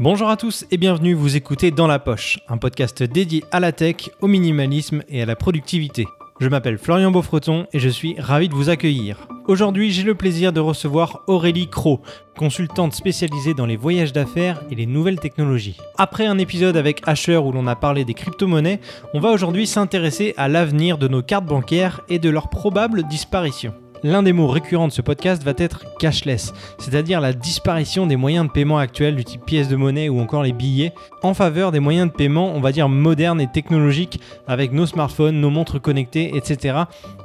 Bonjour à tous et bienvenue, vous écoutez Dans la Poche, un podcast dédié à la tech, au minimalisme et à la productivité. Je m'appelle Florian Beaufreton et je suis ravi de vous accueillir. Aujourd'hui, j'ai le plaisir de recevoir Aurélie Cro, consultante spécialisée dans les voyages d'affaires et les nouvelles technologies. Après un épisode avec Asher où l'on a parlé des crypto-monnaies, on va aujourd'hui s'intéresser à l'avenir de nos cartes bancaires et de leur probable disparition. L'un des mots récurrents de ce podcast va être cashless, c'est-à-dire la disparition des moyens de paiement actuels du type pièces de monnaie ou encore les billets, en faveur des moyens de paiement, on va dire modernes et technologiques, avec nos smartphones, nos montres connectées, etc.,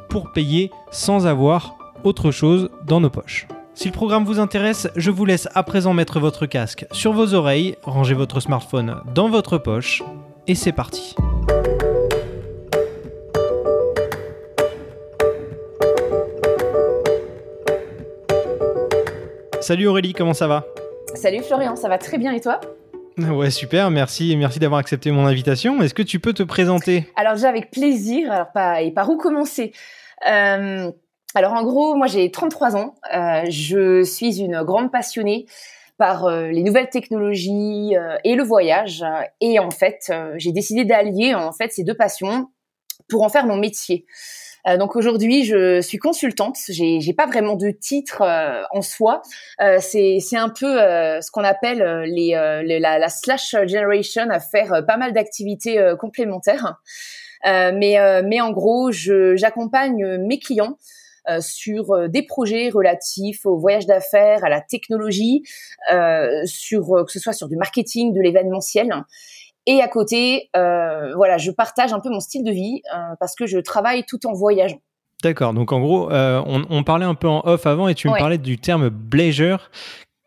pour payer sans avoir autre chose dans nos poches. Si le programme vous intéresse, je vous laisse à présent mettre votre casque sur vos oreilles, ranger votre smartphone dans votre poche, et c'est parti. Salut Aurélie, comment ça va Salut Florian, ça va très bien et toi Ouais, super, merci, merci d'avoir accepté mon invitation. Est-ce que tu peux te présenter Alors déjà avec plaisir, alors pas, et par où commencer euh, Alors en gros, moi j'ai 33 ans, euh, je suis une grande passionnée par euh, les nouvelles technologies et le voyage. Et en fait, j'ai décidé d'allier en fait ces deux passions pour en faire mon métier. Euh, donc aujourd'hui, je suis consultante. J'ai, j'ai pas vraiment de titre euh, en soi. Euh, c'est, c'est un peu ce qu'on appelle les, la, la, slash generation à faire pas mal d'activités complémentaires. mais, mais en gros, je, j'accompagne mes clients sur des projets relatifs au voyage d'affaires, à la technologie, sur que ce soit sur du marketing, de l'événementiel. Et à côté, euh, voilà, je partage un peu mon style de vie euh, parce que je travaille tout en voyageant. D'accord. Donc en gros, euh, on, parlait un peu en off avant et tu me parlais du terme bleisure.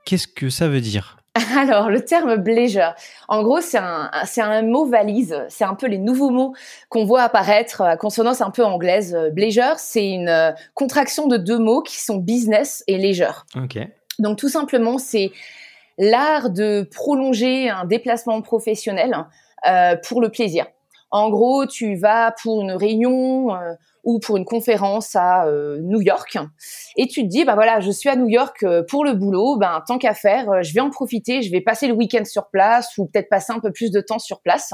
Qu'est-ce que ça veut dire? Alors, le terme bleisure, en gros, c'est un, c'est un mot valise. C'est un peu les nouveaux mots qu'on voit apparaître à consonance un peu anglaise. Bleisure, c'est une contraction de deux mots qui sont business et leisure. Ok. Donc, tout simplement, c'est l'art de prolonger un déplacement professionnel euh, pour le plaisir. En gros, tu vas pour une réunion euh, ou pour une conférence à euh, New York et tu te dis bah voilà, je suis à New York pour le boulot, ben tant qu'à faire, je vais en profiter, je vais passer le week-end sur place ou peut-être passer un peu plus de temps sur place.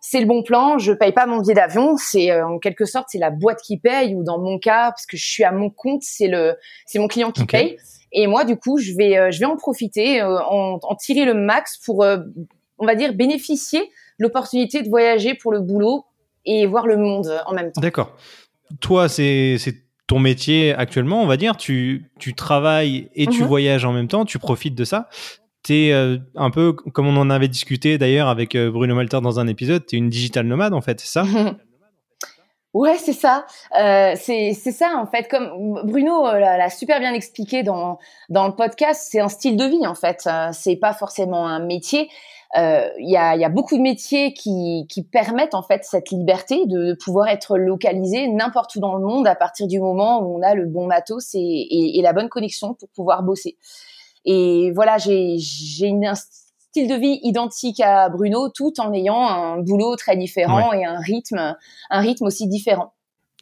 C'est le bon plan, je paye pas mon billet d'avion, c'est en quelque sorte c'est la boîte qui paye ou dans mon cas parce que je suis à mon compte, c'est le c'est mon client qui paye. Et moi, du coup, je vais, euh, je vais en profiter, euh, en, en, tirer le max pour, euh, on va dire, bénéficier de l'opportunité de voyager pour le boulot et voir le monde en même temps. D'accord. Toi, c'est ton métier actuellement, on va dire. Tu, tu travailles et tu mhm. voyages en même temps, tu profites de ça. Tu es un peu, comme on en avait discuté d'ailleurs avec Bruno Malter dans un épisode, tu es une digital nomade en fait, c'est ça? Ouais, c'est ça. Euh, c'est ça en fait. Comme Bruno euh, l'a super bien expliqué dans dans le podcast, c'est un style de vie en fait. Euh, c'est pas forcément un métier. Il y, a, y a beaucoup de métiers qui, qui permettent en fait cette liberté de pouvoir être localisé n'importe où dans le monde à partir du moment où on a le bon matos et la bonne connexion pour pouvoir bosser. Et voilà, j'ai une style de vie identique à Bruno, tout en ayant un boulot très différent et un rythme, un rythme aussi différent.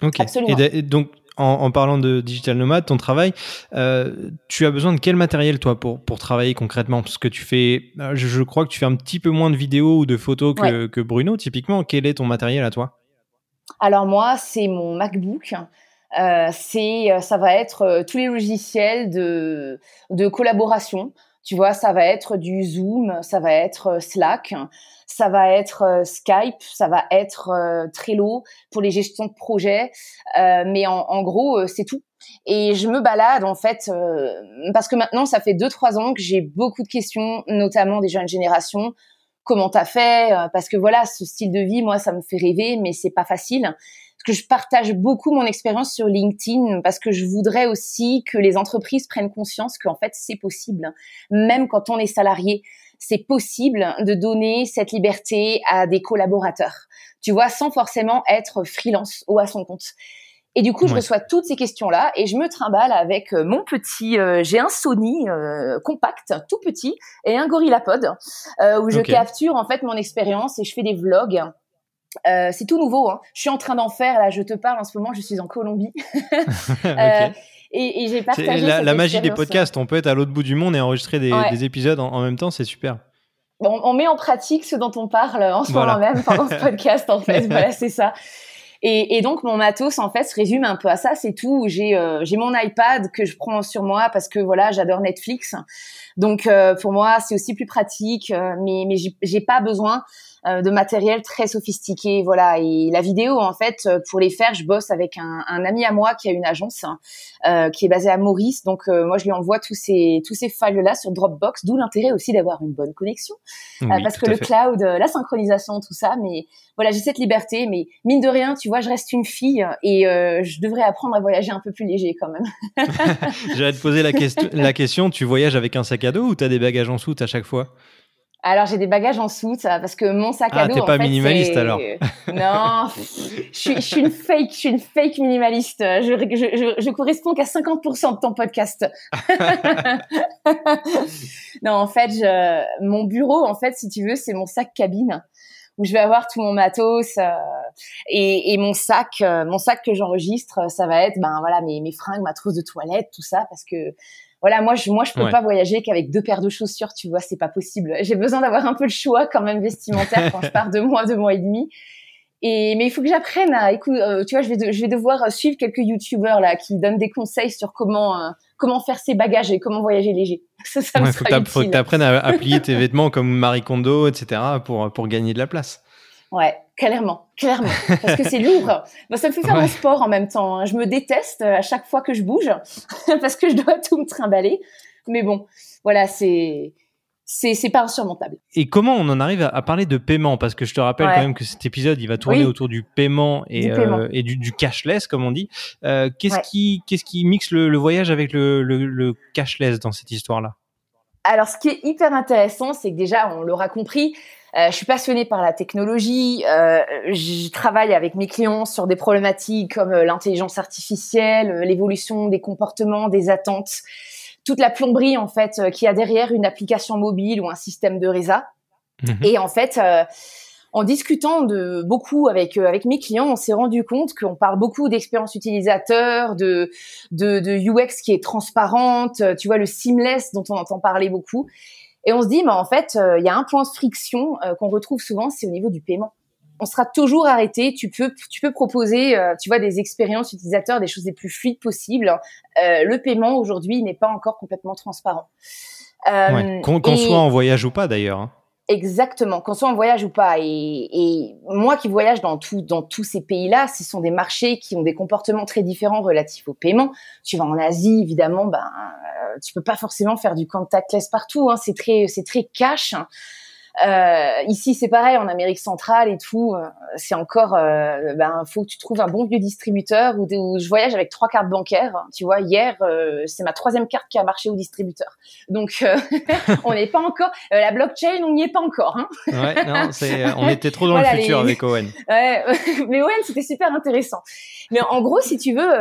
Ok. Absolument. Et, donc, en, parlant de digital nomade, ton travail, euh, tu as besoin de quel matériel toi pour, pour travailler concrètement? Parce que tu fais, euh, je, crois que tu fais un petit peu moins de vidéos ou de photos que, que Bruno, typiquement. Quel est ton matériel à toi? Alors moi, c'est mon MacBook. Euh, c'est, ça va être tous les logiciels de, de collaboration. Tu vois, ça va être du Zoom, ça va être euh, Slack, ça va être euh, Skype, ça va être euh, Trello pour les gestions de projets. mais en, gros, c'est tout. Et je me balade en fait parce que maintenant, ça fait deux trois ans que j'ai beaucoup de questions, notamment des jeunes générations. Comment t'as fait? Parce que voilà, ce style de vie, moi, ça me fait rêver, mais c'est pas facile que je partage beaucoup mon expérience sur LinkedIn parce que je voudrais aussi que les entreprises prennent conscience qu'en fait c'est possible, même quand on est salarié, c'est possible de donner cette liberté à des collaborateurs. Tu vois, sans forcément être freelance ou à son compte. Et du coup, je reçois toutes ces questions-là et je me trimballe avec euh, mon petit, euh, j'ai un Sony euh, compact, tout petit, et un GorillaPod où je capture en fait mon expérience et je fais des vlogs euh, c'est tout nouveau. Hein. Je suis en train d'en faire. Là, je te parle en ce moment. Je suis en Colombie. euh, et, j'ai partagé. La, la magie des podcasts. On peut être à l'autre bout du monde et enregistrer des, épisodes en, même temps. C'est super. on, met en pratique ce dont on parle en ce moment même pendant ce podcast, en fait. voilà, c'est ça. Et, et, donc mon matos en fait se résume un peu à ça, c'est tout. J'ai euh, j'ai mon iPad que je prends sur moi parce que voilà j'adore Netflix. Donc euh, pour moi c'est aussi plus pratique, euh, mais mais j'ai pas besoin euh, de matériel très sophistiqué, voilà. Et la vidéo, en fait, euh, pour les faire, je bosse avec un, un ami à moi qui a une agence euh, qui est basée à Maurice. Donc moi, je lui envoie tous ces tous ces files là sur Dropbox. D'où l'intérêt aussi d'avoir une bonne connexion, parce que le cloud, la synchronisation, tout ça. Mais voilà, j'ai cette liberté. Mais mine de rien, tu vois, je reste une fille et je devrais apprendre à voyager un peu plus léger quand même. J'allais te poser la, question, la question. Tu voyages avec un sac à dos ou tu as des bagages en soute à chaque fois? Alors j'ai des bagages en soute parce que mon sac à ah, dos. Ah, t'es pas minimaliste alors Non, je suis, une fake, je suis une fake minimaliste. Je, je, je, corresponds qu'à 50% de ton podcast. non, en fait, je, mon bureau, en fait, si tu veux, c'est mon sac cabine où je vais avoir tout mon matos euh, et, et, mon sac, euh, mon sac que j'enregistre, ça va être ben voilà mes, mes fringues, ma trousse de toilette, tout ça parce que voilà, moi je moi je peux pas voyager qu'avec deux paires de chaussures, tu vois, c'est pas possible. J'ai besoin d'avoir un peu de choix quand même vestimentaire quand je pars deux mois, deux mois et demi. Et mais il faut que j'apprenne à écoute, euh, tu vois, je vais je vais devoir suivre quelques youtubeurs là qui donnent des conseils sur comment euh, comment faire ses bagages et comment voyager léger. Ça, ça faut, que tu apprennes à, à plier tes vêtements comme Marie Kondo, etc. pour pour gagner de la place. Ouais, clairement, clairement, parce que c'est lourd. Bah, ça me fait faire mon sport en même temps. Hein. Je me déteste euh, à chaque fois que je bouge parce que je dois tout me trimballer. Mais bon, voilà, c'est c'est pas insurmontable. Et comment on en arrive à, parler de paiement? Parce que je te rappelle quand même que cet épisode, il va tourner autour du paiement et du, euh, et du, cashless, comme on dit. Euh, qu'est-ce qui qu'est-ce qui mixe le, voyage avec le, le cashless dans cette histoire-là? Alors, ce qui est hyper intéressant, c'est que déjà, on l'aura compris, je suis passionnée par la technologie. Euh, je travaille avec mes clients sur des problématiques comme euh, l'intelligence artificielle, euh, l'évolution des comportements, des attentes, toute la plomberie en fait qui a derrière une application mobile ou un système de résa. Mhm. Et en fait, en discutant de beaucoup avec avec mes clients, on s'est rendu compte qu'on parle beaucoup d'expérience utilisateur, de, de de UX qui est transparente, tu vois le seamless dont on entend parler beaucoup. Et on se dit, bah, en fait, euh, il y a un point de friction euh, qu'on retrouve souvent, c'est au niveau du paiement. On sera toujours arrêté. Tu peux, tu peux proposer, euh, tu vois, des expériences utilisateurs, des choses les plus fluides possibles. le paiement aujourd'hui n'est pas encore complètement transparent. Qu'on soit en voyage ou pas d'ailleurs. Hein. Exactement, qu'on soit en voyage ou pas. Et, moi qui voyage dans, tout, dans tous ces pays-là, ce sont des marchés qui ont des comportements très différents relatifs au paiement. Tu vas en Asie, évidemment, ben, euh, tu peux pas forcément faire du contactless partout. Hein, c'est très, c'est très cash. Euh, ici, c'est pareil, en Amérique centrale et tout, euh, c'est encore, euh, ben, faut que tu trouves un bon vieux distributeur où, où je voyage avec trois cartes bancaires. Tu vois, hier, euh, c'est ma troisième carte qui a marché au distributeur. Donc, on n'est pas encore, la blockchain, on n'y est pas encore. Hein. ouais, non, on était trop dans le futur avec Owen. Ouais, mais Owen, c'était super intéressant. Mais en gros, si tu veux,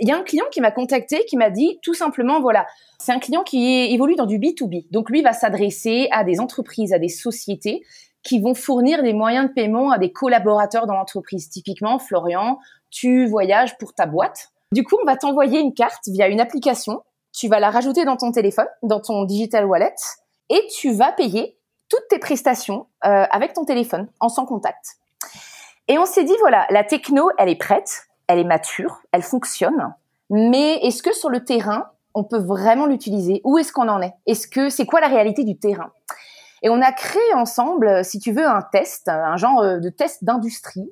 il y a un client qui m'a contacté, qui m'a dit tout simplement, voilà, c'est un client qui évolue dans du B2B. Donc lui va s'adresser à des entreprises, à des sociétés qui vont fournir des moyens de paiement à des collaborateurs dans l'entreprise. Typiquement, Florian, tu voyages pour ta boîte. Du coup, on va t'envoyer une carte via une application. Tu vas la rajouter dans ton téléphone, dans ton digital wallet, et tu vas payer toutes tes prestations euh, avec ton téléphone, en sans contact. Et on s'est dit, voilà, la techno, elle est prête elle est mature, elle fonctionne, mais est-ce que sur le terrain, on peut vraiment l'utiliser? Où est-ce qu'on en est? Est-ce que c'est quoi la réalité du terrain? Et on a créé ensemble, si tu veux, un test, un genre euh, de test d'industrie.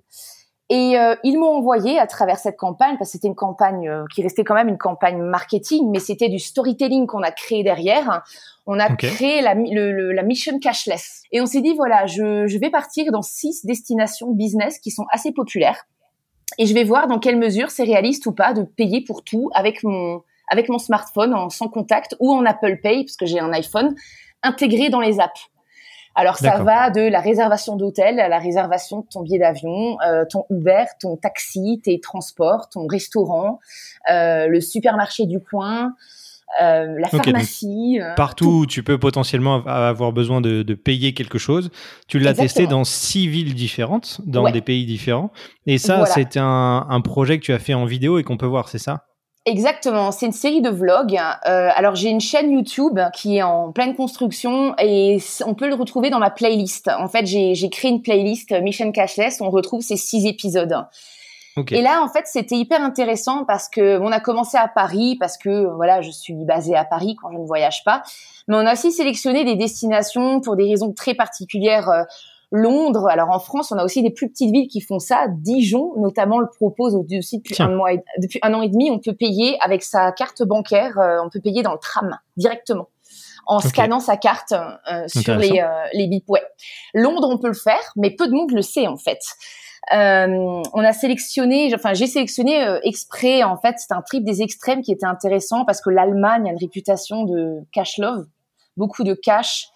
Et euh, ils m'ont envoyé à travers cette campagne, parce que c'était une campagne euh, qui restait quand même une campagne marketing, mais c'était du storytelling qu'on a créé derrière. On a créé la, la, mission cashless. Et on s'est dit, voilà, je, je vais partir dans six destinations business qui sont assez populaires et je vais voir dans quelle mesure c'est réaliste ou pas de payer pour tout avec mon avec mon smartphone en sans contact ou en Apple Pay parce que j'ai un iPhone intégré dans les apps. Alors ça va de la réservation d'hôtel à la réservation de ton billet d'avion, euh, ton Uber, ton taxi, tes transports, ton restaurant, euh, le supermarché du coin, euh, la pharmacie. Euh, partout où tu peux potentiellement avoir besoin de, payer quelque chose. Tu l'as testé dans six villes différentes, dans des pays différents. Et ça, c'est un, un, projet que tu as fait en vidéo et qu'on peut voir, c'est ça? Exactement, c'est une série de vlogs. Euh, alors j'ai une chaîne YouTube qui est en pleine construction et on peut le retrouver dans ma playlist. En fait, j'ai créé une playlist Mission Cashless. On retrouve ces six épisodes. Et là, en fait, c'était hyper intéressant parce que on a commencé à Paris parce que voilà, je suis basée à Paris quand je ne voyage pas. Mais on a aussi sélectionné des destinations pour des raisons très particulières. Euh, Londres. Alors en France, on a aussi des plus petites villes qui font ça. Dijon, notamment, le propose aussi depuis un mois, depuis un an et demi. On peut payer avec sa carte bancaire. Euh, on peut payer dans le tram directement en scannant sa carte euh, sur les euh, les bips. Ouais. Londres, on peut le faire, mais peu de monde le sait en fait. Euh, on a sélectionné, enfin j'ai sélectionné euh, exprès en fait, c'est un trip des extrêmes qui était intéressant parce que l'Allemagne a une réputation de cash love, beaucoup de cash.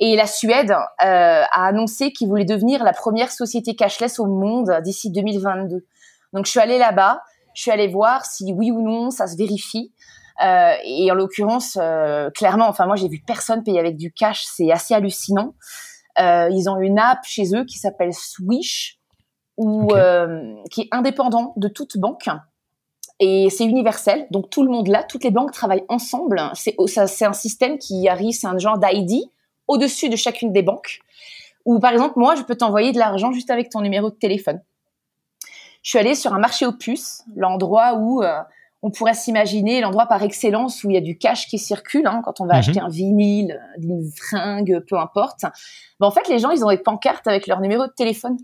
Et la Suède euh, a annoncé qu'il voulait devenir la première société cashless au monde d'ici 2022. Donc je suis allée là-bas, je suis allée voir si oui ou non ça se vérifie. Euh, et en l'occurrence, euh, clairement, enfin moi j'ai vu personne payer avec du cash, c'est assez hallucinant. Euh, ils ont une app chez eux qui s'appelle Swish, ou euh, qui est indépendant de toute banque. Et c'est universel, donc tout le monde là, toutes les banques travaillent ensemble. C'est c'est un système qui arrive, c'est un genre d'ID au-dessus de chacune des banques. Ou par exemple, moi, je peux t'envoyer de l'argent juste avec ton numéro de téléphone. Je suis allée sur un marché aux puces, l'endroit où euh, on pourrait s'imaginer l'endroit par excellence où il y a du cash qui circule hein, quand on va mhm. acheter un vinyle, une fringue, peu importe. Ben, en fait, les gens, ils ont des pancartes avec leur numéro de téléphone.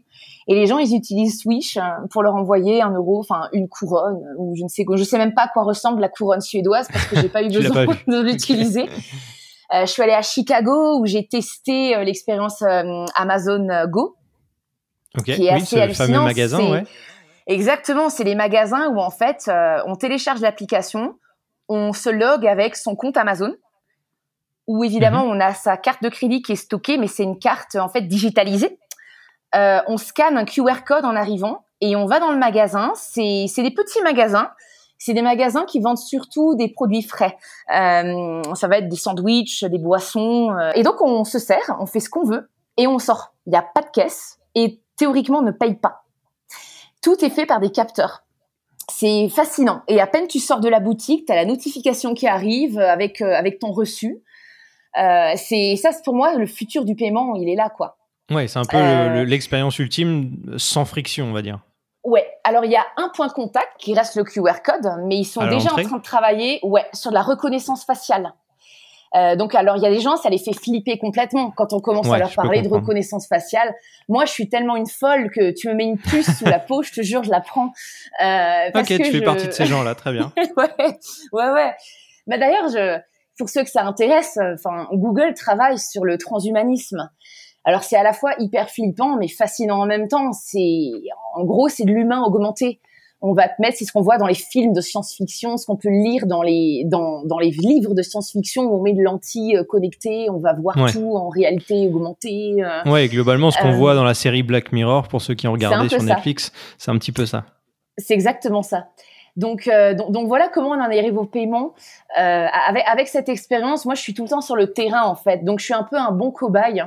Et les gens, ils utilisent Swish euh, pour leur envoyer un euro, enfin une couronne, ou je ne sais quoi. Je sais même pas à quoi ressemble la couronne suédoise parce que j'ai pas eu besoin de l'utiliser. Euh, je suis allée à Chicago où j'ai testé euh, l'expérience euh, Amazon Go, qui est assez hallucinant. fameux magasin, ouais. Exactement, c'est les magasins où en fait on télécharge l'application, on se log avec son compte Amazon, où évidemment mhm. on a sa carte de crédit qui est stockée, mais c'est une carte en fait digitalisée. on scanne un QR code en arrivant et on va dans le magasin. C'est des petits magasins c'est des magasins qui vendent surtout des produits frais. Euh, ça va être des sandwichs, des boissons. Euh. et donc, on se sert, on fait ce qu'on veut et on sort. Il n'y a pas de caisse et théoriquement, on ne paye pas. Tout est fait par des capteurs. C'est fascinant. Et à peine tu sors de la boutique, tu as la notification qui arrive avec, euh, avec ton reçu. c'est ça, pour moi, le futur du paiement, il est là, quoi. Ouais, c'est un peu l'expérience ultime sans friction, on va dire. Ouais, alors il y a un point de contact qui reste le QR code, mais ils sont déjà en train de travailler ouais, sur la reconnaissance faciale. Euh, donc alors il y a des gens, ça les fait flipper complètement quand on commence à leur parler de reconnaissance faciale. Moi, je suis tellement une folle que tu me mets une puce sous la peau, je te jure, je la prends. Euh, ok, tu fais partie de ces gens-là, très bien. ouais, ouais, ouais. Mais d'ailleurs, je, pour ceux que ça intéresse, enfin Google travaille sur le transhumanisme. Alors c'est à la fois hyper flippant mais fascinant en même temps. C'est en gros c'est de l'humain augmenté. On va te mettre, c'est ce qu'on voit dans les films de science-fiction, ce qu'on peut lire dans les dans, dans les livres de science-fiction où on met de lentilles euh, connectées, on va voir tout en réalité augmentée. Euh. Ouais, globalement ce qu'on euh, voit dans la série Black Mirror pour ceux qui ont regardé sur Netflix, c'est un petit peu ça. C'est exactement ça. Donc, donc, donc, voilà comment on en arrive au paiement. Euh, avec, avec cette expérience, moi je suis tout le temps sur le terrain en fait, donc je suis un peu un bon cobaye.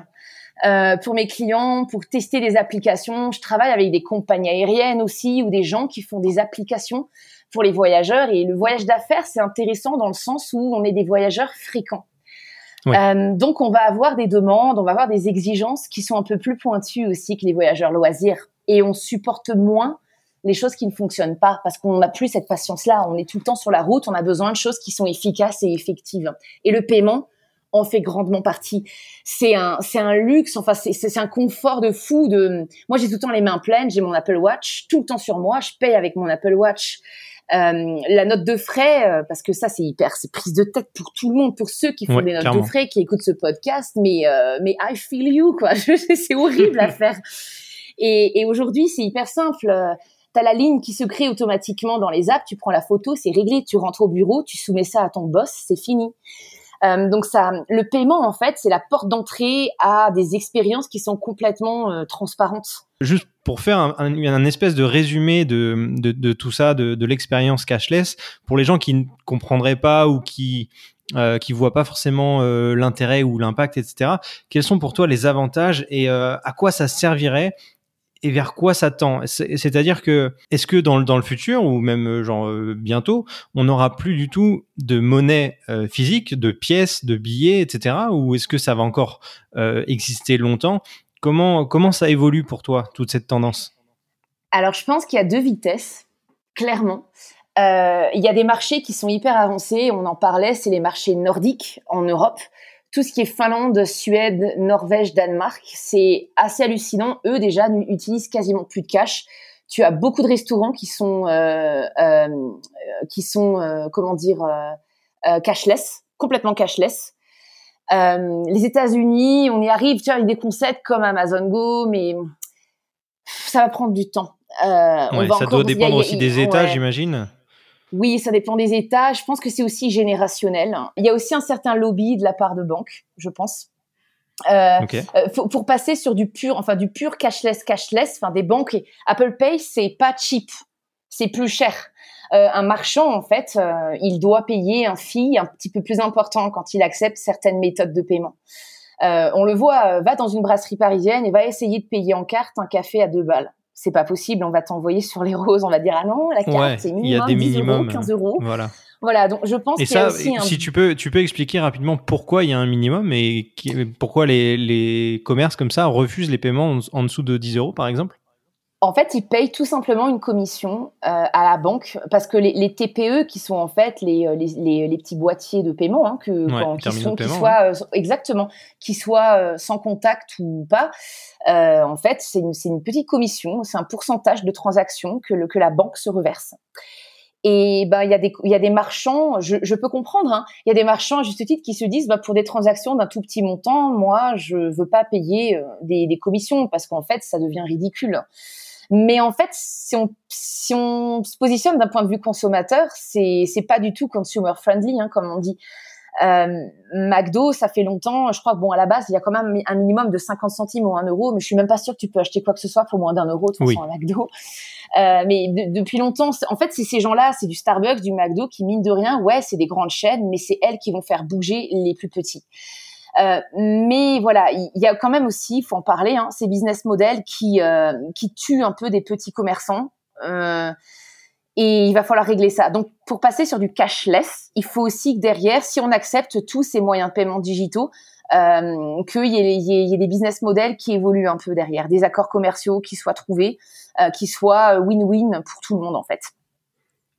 Euh, pour mes clients, pour tester des applications. Je travaille avec des compagnies aériennes aussi ou des gens qui font des applications pour les voyageurs. Et le voyage d'affaires, c'est intéressant dans le sens où on est des voyageurs fréquents. Euh, donc, on va avoir des demandes, on va avoir des exigences qui sont un peu plus pointues aussi que les voyageurs loisirs. Et on supporte moins les choses qui ne fonctionnent pas parce qu'on n'a plus cette patience-là. On est tout le temps sur la route, on a besoin de choses qui sont efficaces et effectives. Et le paiement, en fait grandement partie. C'est un, c'est un luxe, enfin c'est, c'est un confort de fou. De, moi j'ai tout le temps les mains pleines, j'ai mon Apple Watch tout le temps sur moi, je paye avec mon Apple Watch. Euh, la note de frais, euh, parce que ça c'est hyper, c'est prise de tête pour tout le monde, pour ceux qui font des notes de frais, qui écoutent ce podcast, mais euh, mais I feel you quoi, c'est horrible à faire. Et, et aujourd'hui c'est hyper simple. T'as la ligne qui se crée automatiquement dans les apps, tu prends la photo, c'est réglé, tu rentres au bureau, tu soumets ça à ton boss, c'est fini. Euh, donc ça, le paiement en fait, c'est la porte d'entrée à des expériences qui sont complètement euh, transparentes. Juste pour faire un, espèce de résumé de, tout ça, de, l'expérience cashless, pour les gens qui ne comprendraient pas ou qui euh, qui voient pas forcément l'intérêt ou l'impact, etc. Quels sont pour toi les avantages et à quoi ça servirait et vers quoi ça tend C'est-à-dire que est-ce que dans, dans le futur ou même euh, genre euh, bientôt, on n'aura plus du tout de monnaie euh, physique, de pièces, de billets, etc. Ou est-ce que ça va encore exister longtemps? Comment comment ça évolue pour toi toute cette tendance? Alors je pense qu'il y a deux vitesses, clairement. Il y a des marchés qui sont hyper avancés. On en parlait, c'est les marchés nordiques en Europe tout ce qui est Finlande, Suède, Norvège, Danemark, c'est assez hallucinant. Eux déjà n'utilisent quasiment plus de cash. Tu as beaucoup de restaurants qui sont euh, euh, qui sont euh, comment dire cashless, complètement cashless. les États-Unis, on y arrive, tu vois, avec des concepts comme Amazon Go, mais ça va prendre du temps. ça doit dépendre aussi des États, j'imagine. Oui, ça dépend des États. Je pense que c'est aussi générationnel. Il y a aussi un certain lobby de la part de banques, je pense. Euh, euh pour, passer sur du pur, enfin du pur cashless, cashless, enfin des banques. Apple Pay, c'est pas cheap, c'est plus cher. Euh, un marchand, en fait, euh, il doit payer un fee un petit peu plus important quand il accepte certaines méthodes de paiement. Euh, on le voit, va dans une brasserie parisienne et va essayer de payer en carte un café à deux balles c'est pas possible, on va t'envoyer sur les roses, on va dire ah non, la carte c'est minimum il y a des 10 euros, 15 euros. Voilà. Voilà, donc je pense qu'il y a aussi si tu peux, tu peux expliquer rapidement pourquoi il y a un minimum et pourquoi les, les commerces comme ça refusent les paiements en dessous de 10 euros par exemple? En fait, ils payent tout simplement une commission euh, à la banque parce que les, les, TPE, qui sont en fait les, euh, les, les petits boîtiers de paiement, hein, que, qui, sont, qui soient euh, exactement, qui soient sans contact ou pas, en fait, c'est une, une, petite commission, c'est un pourcentage de transactions que, le, que la banque se reverse. Et ben il y a des il y a des marchands, je, je peux comprendre, hein, il y a des marchands à juste titre qui se disent bah pour des transactions d'un tout petit montant, moi je veux pas payer des, des commissions parce qu'en fait ça devient ridicule. Mais en fait, si on, si on se positionne d'un point de vue consommateur, c'est c'est pas du tout consumer friendly, hein, comme on dit. Euh, McDo, ça fait longtemps. Je crois que bon, à la base, il y a quand même un minimum de 50 centimes ou un euro, mais je suis même pas sûre que tu peux acheter quoi que ce soit pour moins d'un euro de toute façon à McDo. Euh, mais depuis longtemps, en fait, c'est ces gens-là, c'est du Starbucks, du McDo, qui mine de rien, ouais, c'est des grandes chaînes, mais c'est elles qui vont faire bouger les plus petits. Euh, mais voilà, il y, a quand même aussi, il faut en parler, hein, ces business models qui euh, qui tuent un peu des petits commerçants. Euh, et il va falloir régler ça. Donc, pour passer sur du cashless, il faut aussi que derrière, si on accepte tous ces moyens de paiement digitaux, qu'il y, ait des business models qui évoluent un peu derrière, des accords commerciaux qui soient trouvés, qui soient win-win pour tout le monde en fait.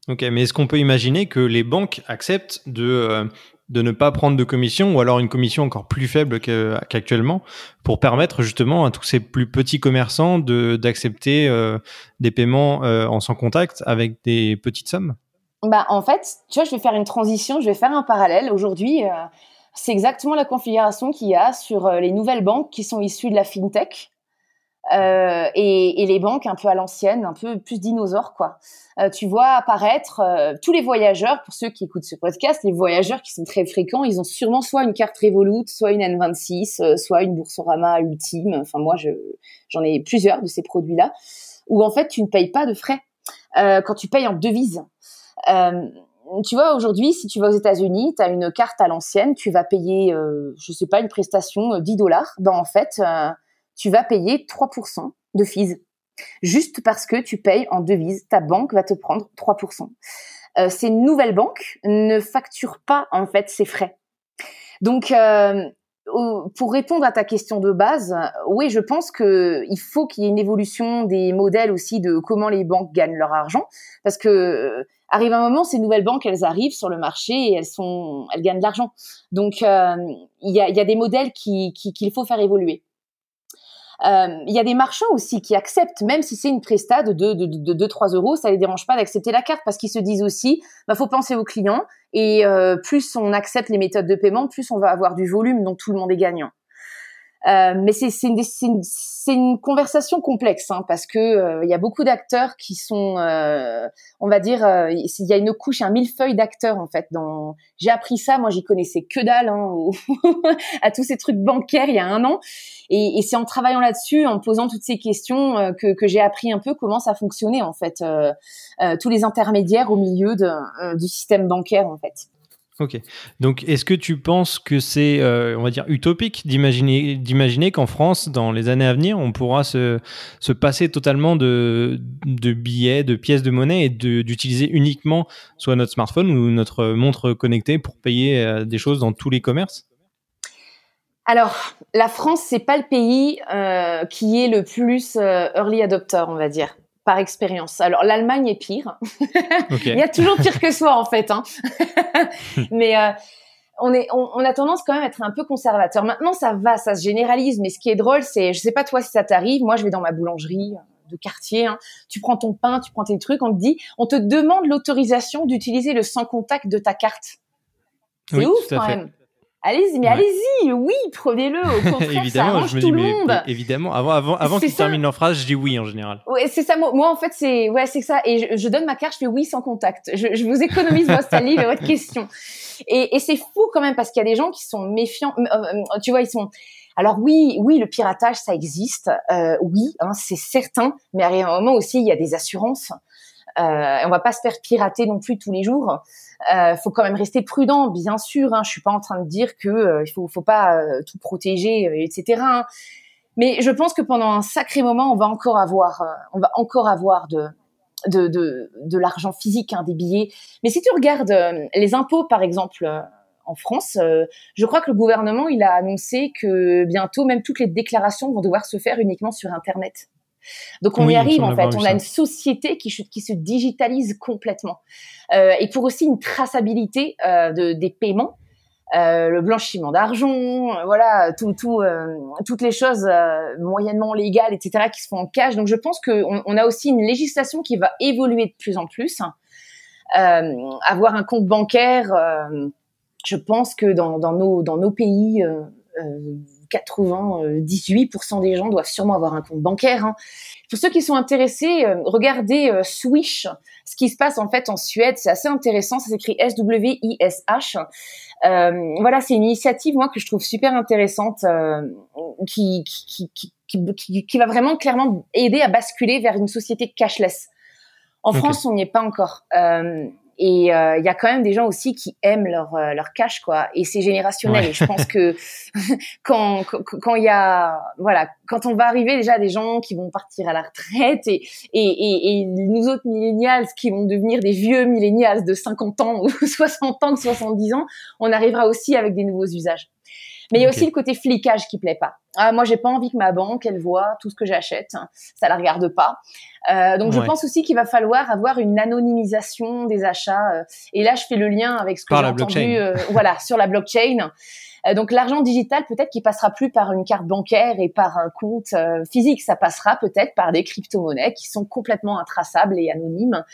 Ok, mais est-ce qu'on peut imaginer que les banques acceptent de de ne pas prendre de commission ou alors une commission encore plus faible qu'actuellement pour permettre justement à tous ces plus petits commerçants de d'accepter euh, des paiements euh, en sans contact avec des petites sommes? Bah en fait tu vois je vais faire une transition je vais faire un parallèle. Aujourd'hui euh, c'est exactement la configuration qu'il y a sur les nouvelles banques qui sont issues de la fintech euh, et, et, les banques un peu à l'ancienne, un peu plus dinosaures quoi. Euh, tu vois apparaître euh, tous les voyageurs, pour ceux qui écoutent ce podcast, les voyageurs qui sont très fréquents, ils ont sûrement soit une carte Revolut, soit une N26, euh, soit une Boursorama Ultime. Enfin moi, j'en ai plusieurs de ces produits-là, où en fait tu ne payes pas de frais quand tu payes en devise. tu vois, aujourd'hui, si tu vas aux États-Unis, tu as une carte à l'ancienne, tu vas payer, je sais pas, une prestation 10 dollars. Ben en fait tu vas payer 3% de fees. Juste parce que tu payes en devise, ta banque va te prendre 3%. Euh, ces nouvelles banques ne facturent pas en fait ces frais. Donc, euh, pour répondre à ta question de base, oui, je pense que il faut qu'il y ait une évolution des modèles aussi de comment les banques gagnent leur argent, parce que euh, arrive un moment, ces nouvelles banques, elles arrivent sur le marché et elles sont, elles gagnent de l'argent. Donc, euh, il y, a, y, a, des modèles qui, qu'il faut faire évoluer. Euh, il y a des marchands aussi qui acceptent, même si c'est une presta de 2, de, de, de 3 euros, ça les dérange pas d'accepter la carte parce qu'ils se disent aussi, bah faut penser aux clients et euh, plus on accepte les méthodes de paiement, plus on va avoir du volume, donc tout le monde est gagnant. Euh, mais c'est une, une, une, conversation complexe hein, parce que euh, il y a beaucoup d'acteurs qui sont, euh, on va dire, euh, il y a une couche, un millefeuille d'acteurs en fait. Dans, j'ai appris ça, moi j'y connaissais que dalle hein, à tous ces trucs bancaires il y a un an, et, et c'est en travaillant là-dessus, en posant toutes ces questions que, que j'ai appris un peu comment ça fonctionnait en fait, tous les intermédiaires au milieu de, du système bancaire en fait. Ok. Donc, est-ce que tu penses que c'est, euh, on va dire, utopique d'imaginer, d'imaginer qu'en France, dans les années à venir, on pourra se, se passer totalement de, de billets, de pièces de monnaie et d'utiliser uniquement soit notre smartphone ou notre montre connectée pour payer euh, des choses dans tous les commerces? Alors, la France, c'est pas le pays euh, qui est le plus early adopter, on va dire par expérience. Alors l'Allemagne est pire. Il y a toujours pire que soi en fait. Hein. mais euh, on, est, on, a tendance quand même à être un peu conservateur. Maintenant ça va, ça se généralise. Mais ce qui est drôle, c'est, je sais pas toi si ça t'arrive, moi je vais dans ma boulangerie de quartier, hein. tu prends ton pain, tu prends tes trucs, on te dit, on te demande l'autorisation d'utiliser le sans contact de ta carte. C'est ouf quand même. Allez-y, mais allez-y, oui, prenez-le. Au contraire, ça arrange tout le monde. évidemment, avant, avant, avant qu'ils terminent leur phrase, je dis oui en général. Ouais, c'est ça. Moi, en fait, c'est ouais, c'est ça. Et je, donne ma carte, je fais oui sans contact. Je, je vous économise votre salive et votre question. Et, et c'est fou quand même parce qu'il y a des gens qui sont méfiants. Euh, euh, tu vois, ils sont. Alors oui, oui, le piratage, ça existe. Euh, oui, hein, c'est certain. Mais à un moment aussi, il y a des assurances. Euh, on va pas se faire pirater non plus tous les jours. Euh, faut quand même rester prudent, bien sûr. Hein. Je suis pas en train de dire que euh, il faut, faut pas euh, tout protéger, etc. Hein. Mais je pense que pendant un sacré moment, on va encore avoir, on va encore avoir de de, de, de l'argent physique, hein, des billets. Mais si tu regardes les impôts, par exemple, en France, je crois que le gouvernement, il a annoncé que bientôt, même toutes les déclarations vont devoir se faire uniquement sur Internet. Donc on y arrive en fait. On a une société qui, qui se digitalise complètement. Euh, et pour aussi une traçabilité euh, de, des paiements. Euh, le blanchiment d'argent, voilà, tout, tout, toutes les choses moyennement légales, etc., qui se font en cash. Donc, je pense qu'on on a aussi une législation qui va évoluer de plus en plus. avoir un compte bancaire, je pense que dans, dans, nos, dans nos pays, 98% des gens doivent sûrement avoir un compte bancaire. Hein. Pour ceux qui sont intéressés, euh, regardez euh, Swish, ce qui se passe en fait en Suède. C'est assez intéressant. Ça s'écrit S-W-I-S-H. Euh, voilà, c'est une initiative moi que je trouve super intéressante, qui, qui, qui, qui, qui va vraiment clairement aider à basculer vers une société cashless. En France, on n'y est pas encore. Euh, et euh, il y a quand même des gens aussi qui aiment leur euh, leur cash quoi. Et c'est générationnel. Et je pense que quand quand il y a voilà quand on va arriver déjà des gens qui vont partir à la retraite et et et, et nous autres millennials qui vont devenir des vieux millennials de 50 ans ou 60 ans, 70 ans, on arrivera aussi avec des nouveaux usages. Mais il y a aussi le côté flicage qui plaît pas. Ah, moi, j'ai pas envie que ma banque, elle voit tout ce que j'achète. Ça la regarde pas. Euh, donc, je pense aussi qu'il va falloir avoir une anonymisation des achats. Euh, et là, je fais le lien avec ce que j'ai entendu, euh, voilà, sur la blockchain. Euh, donc, l'argent digital, peut-être qu'il passera plus par une carte bancaire et par un compte physique. Ça passera peut-être par des crypto-monnaies qui sont complètement intraçables et anonymes,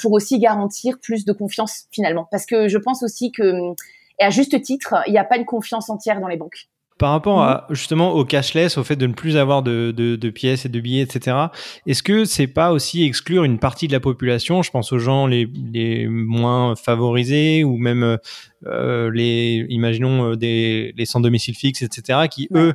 pour aussi garantir plus de confiance finalement. Parce que je pense aussi que et à juste titre, il n'y a pas une confiance entière dans les banques. Par rapport à, mhm. justement au cashless, au fait de ne plus avoir de, de, pièces et de billets, etc. Est-ce que c'est pas aussi exclure une partie de la population Je pense aux gens les, les moins favorisés ou même euh, les, imaginons euh, des les sans domicile fixe, etc. Qui eux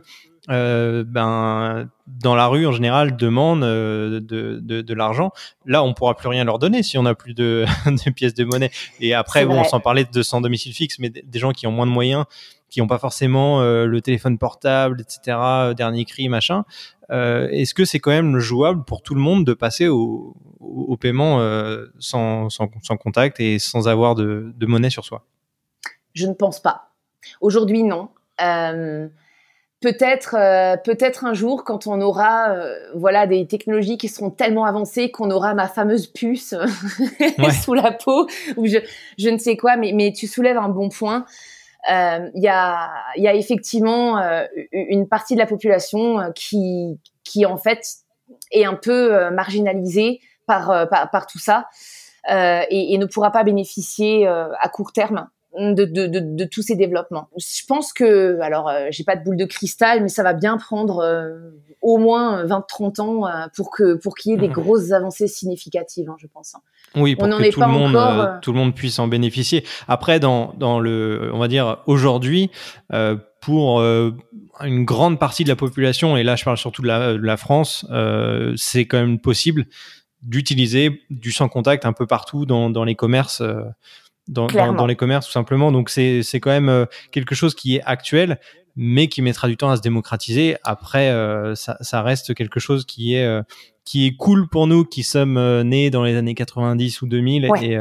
euh, ben, dans la rue en général demandent euh, de, de, de l'argent. Là, on pourra plus rien leur donner si on n'a plus de, de, pièces de monnaie. Et après, bon, on s'en parlait de sans domicile fixe, mais des gens qui ont moins de moyens, qui n'ont pas forcément euh, le téléphone portable, etc., dernier cri, machin. Est-ce que c'est quand même jouable pour tout le monde de passer au, au paiement sans, sans, sans, contact et sans avoir de monnaie sur soi? Je ne pense pas. Aujourd'hui, non. Euh, peut-être euh, peut-être un jour quand on aura euh, voilà des technologies qui seront tellement avancées qu'on aura ma fameuse puce sous la peau ou je je ne sais quoi mais mais tu soulèves un bon point. Euh, il y a il y a effectivement une partie de la population qui qui en fait est un peu marginalisée par, par, par tout ça et, et, ne pourra pas bénéficier à court terme de, de, de, de, tous ces développements. Je pense que, alors, euh, j'ai pas de boule de cristal, mais ça va bien prendre euh, au moins 20-30 ans euh, pour que pour qu'il y ait des grosses avancées significatives, hein, je pense. Hein. Oui, pour que tout le monde, tout le monde puisse en bénéficier. Après, dans dans le, on va dire aujourd'hui, pour une grande partie de la population, et là je parle surtout de la, de la France, c'est quand même possible d'utiliser du sans contact un peu partout dans, dans les commerces dans, dans, les commerces tout simplement. Donc c'est quand même quelque chose qui est actuel, mais qui mettra du temps à se démocratiser. Après, ça, ça, reste quelque chose qui est qui est cool pour nous qui sommes nés dans les années 90 ou 2000 et,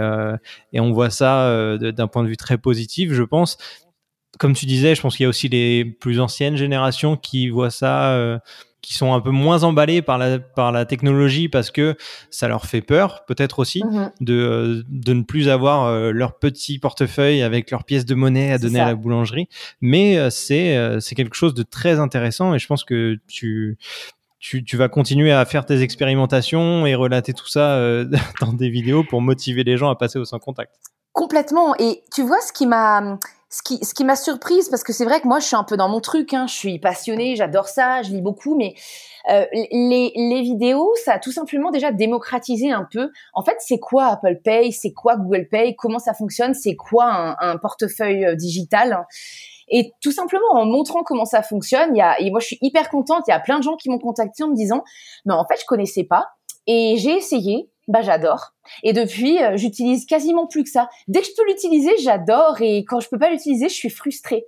et on voit ça d'un point de vue très positif, je pense comme tu disais, je pense qu'il y a aussi les plus anciennes générations qui voient ça, euh, qui sont un peu moins emballées par la, par la technologie parce que ça leur fait peur, peut-être aussi, mhm. de, euh, de ne plus avoir euh, leur petit portefeuille avec leurs pièces de monnaie à donner à la boulangerie. Mais c'est c'est quelque chose de très intéressant et je pense que tu, tu, tu, vas continuer à faire tes expérimentations et relater tout ça dans des vidéos pour motiver les gens à passer au sans contact. Complètement. Et tu vois, ce qui m'a ce qui, ce qui m'a surprise, parce que c'est vrai que moi, je suis un peu dans mon truc, hein, je suis passionnée, j'adore ça, je lis beaucoup, mais euh, les, les vidéos, ça a tout simplement déjà démocratisé un peu. En fait, c'est quoi Apple Pay? C'est quoi Google Pay? Comment ça fonctionne? C'est quoi un, un, portefeuille euh, digital et tout simplement en montrant comment ça fonctionne, il y a, et moi je suis hyper contente, il y a plein de gens qui m'ont contacté en me disant, mais en fait je connaissais pas, et j'ai essayé, bah j'adore. Et depuis, euh, j'utilise quasiment plus que ça. Dès que je peux l'utiliser, j'adore. Et quand je peux pas l'utiliser, je suis frustrée.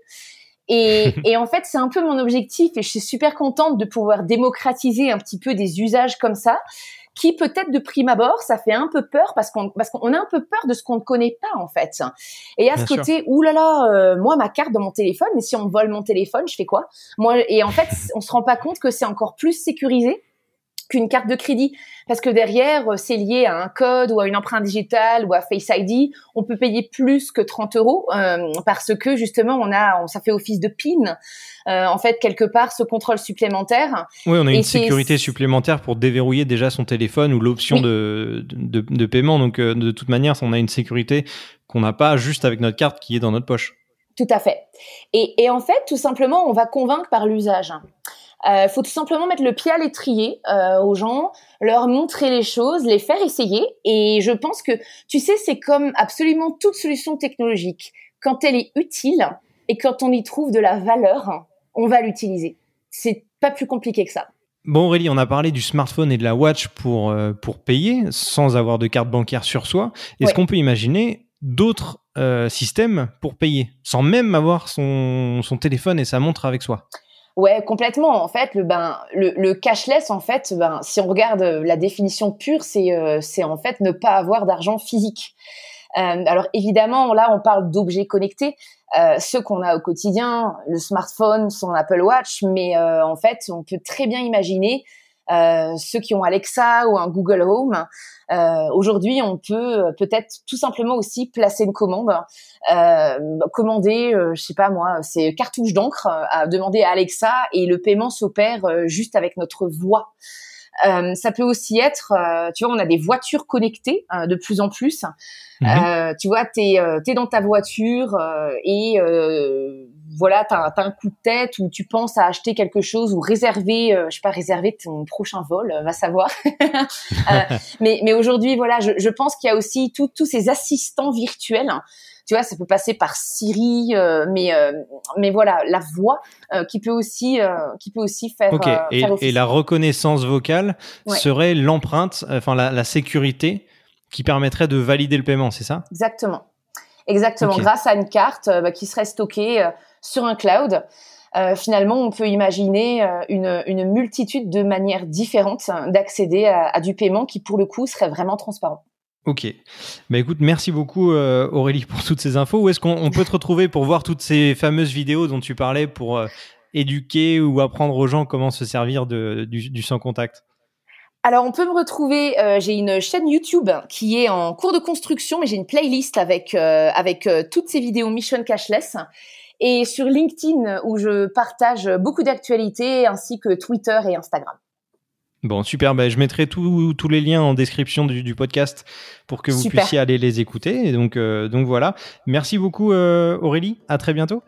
Et, et en fait, c'est un peu mon objectif. Et je suis super contente de pouvoir démocratiser un petit peu des usages comme ça, qui peut-être de prime abord, ça fait un peu peur parce qu'on parce qu'on a un peu peur de ce qu'on ne connaît pas en fait. Et à ce côté, oulala, là là, euh, moi ma carte dans mon téléphone, mais si on me vole mon téléphone, je fais quoi Moi, et en fait, on se rend pas compte que c'est encore plus sécurisé qu'une carte de crédit. Parce que derrière euh, c'est lié à un code ou à une empreinte digitale ou à Face ID on peut payer plus que 30 euros euh, parce que justement on a ça fait office de PIN euh, en fait quelque part ce contrôle supplémentaire. Oui on a une sécurité supplémentaire pour déverrouiller déjà son téléphone ou l'option de, de, de, paiement. Donc de toute manière on a une sécurité qu'on n'a pas juste avec notre carte qui est dans notre poche. Tout à fait. Et, et en fait tout simplement on va convaincre par l'usage euh, faut tout simplement mettre le pied à l'étrier euh, aux gens, leur montrer les choses, les faire essayer. Et je pense que, tu sais, c'est comme absolument toute solution technologique. Quand elle est utile et quand on y trouve de la valeur, on va l'utiliser. C'est pas plus compliqué que ça. Bon Aurélie, on a parlé du smartphone et de la watch pour, euh, pour payer sans avoir de carte bancaire sur soi. Est-ce qu'on peut imaginer d'autres systèmes pour payer sans même avoir son, son téléphone et sa montre avec soi? Ouais, complètement. En fait, le ben le, le cashless, en fait, ben si on regarde la définition pure, c'est euh, en fait ne pas avoir d'argent physique. Euh, alors évidemment, là, on parle d'objets connectés, euh, ceux qu'on a au quotidien, le smartphone, son Apple Watch, mais euh, en fait, on peut très bien imaginer euh, ceux qui ont Alexa ou un Google Home. Euh, Aujourd'hui, on peut euh, peut-être tout simplement aussi placer une commande, euh, commander, euh, je sais pas moi, c'est cartouche d'encre, à demander à Alexa et le paiement s'opère juste avec notre voix. Euh, ça peut aussi être, euh, tu vois, on a des voitures connectées euh, de plus en plus. Mhm. tu vois, tu es, dans ta voiture et voilà, tu as, un coup de tête ou tu penses à acheter quelque chose ou réserver, je sais pas, réserver ton prochain vol, va savoir. mais mais aujourd'hui, voilà, je, je pense qu'il y a aussi tous ces assistants virtuels tu vois, ça peut passer par Siri, euh, mais euh, mais voilà, la voix euh, qui peut aussi qui peut aussi faire. Ok. et, la reconnaissance vocale serait l'empreinte, enfin la, sécurité qui permettrait de valider le paiement, c'est ça? Exactement. Exactement. Grâce à une carte bah, qui serait stockée sur un cloud. finalement, on peut imaginer une, une, multitude de manières différentes d'accéder à, du paiement qui, pour le coup, serait vraiment transparent. Ok. Bah écoute, merci beaucoup euh, Aurélie pour toutes ces infos. Où est-ce qu'on peut te retrouver pour voir toutes ces fameuses vidéos dont tu parlais pour euh, éduquer ou apprendre aux gens comment se servir de, du, sans contact? Alors on peut me retrouver, euh, j'ai une chaîne YouTube qui est en cours de construction, mais j'ai une playlist avec avec toutes ces vidéos Mission Cashless et sur LinkedIn où je partage beaucoup d'actualités ainsi que Twitter et Instagram. Bon, super. Ben, je mettrai tous les liens en description du, podcast pour que vous puissiez aller les écouter. Et donc, euh, donc voilà. Merci beaucoup, euh, Aurélie. À très bientôt.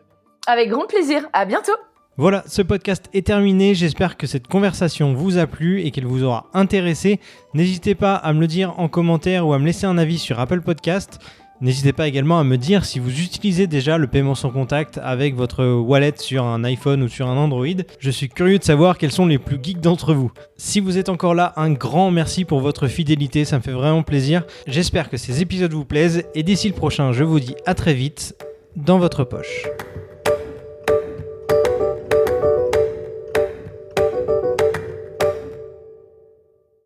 Avec grand plaisir. À bientôt. Voilà, ce podcast est terminé. J'espère que cette conversation vous a plu et qu'elle vous aura intéressé. N'hésitez pas à me le dire en commentaire ou à me laisser un avis sur Apple Podcast. N'hésitez pas également à me dire si vous utilisez déjà le paiement sans contact avec votre wallet sur un iPhone ou sur un Android. Je suis curieux de savoir quels sont les plus geeks d'entre vous. Si vous êtes encore là, un grand merci pour votre fidélité, ça me fait vraiment plaisir. J'espère que ces épisodes vous plaisent et d'ici le prochain, je vous dis à très vite dans votre poche.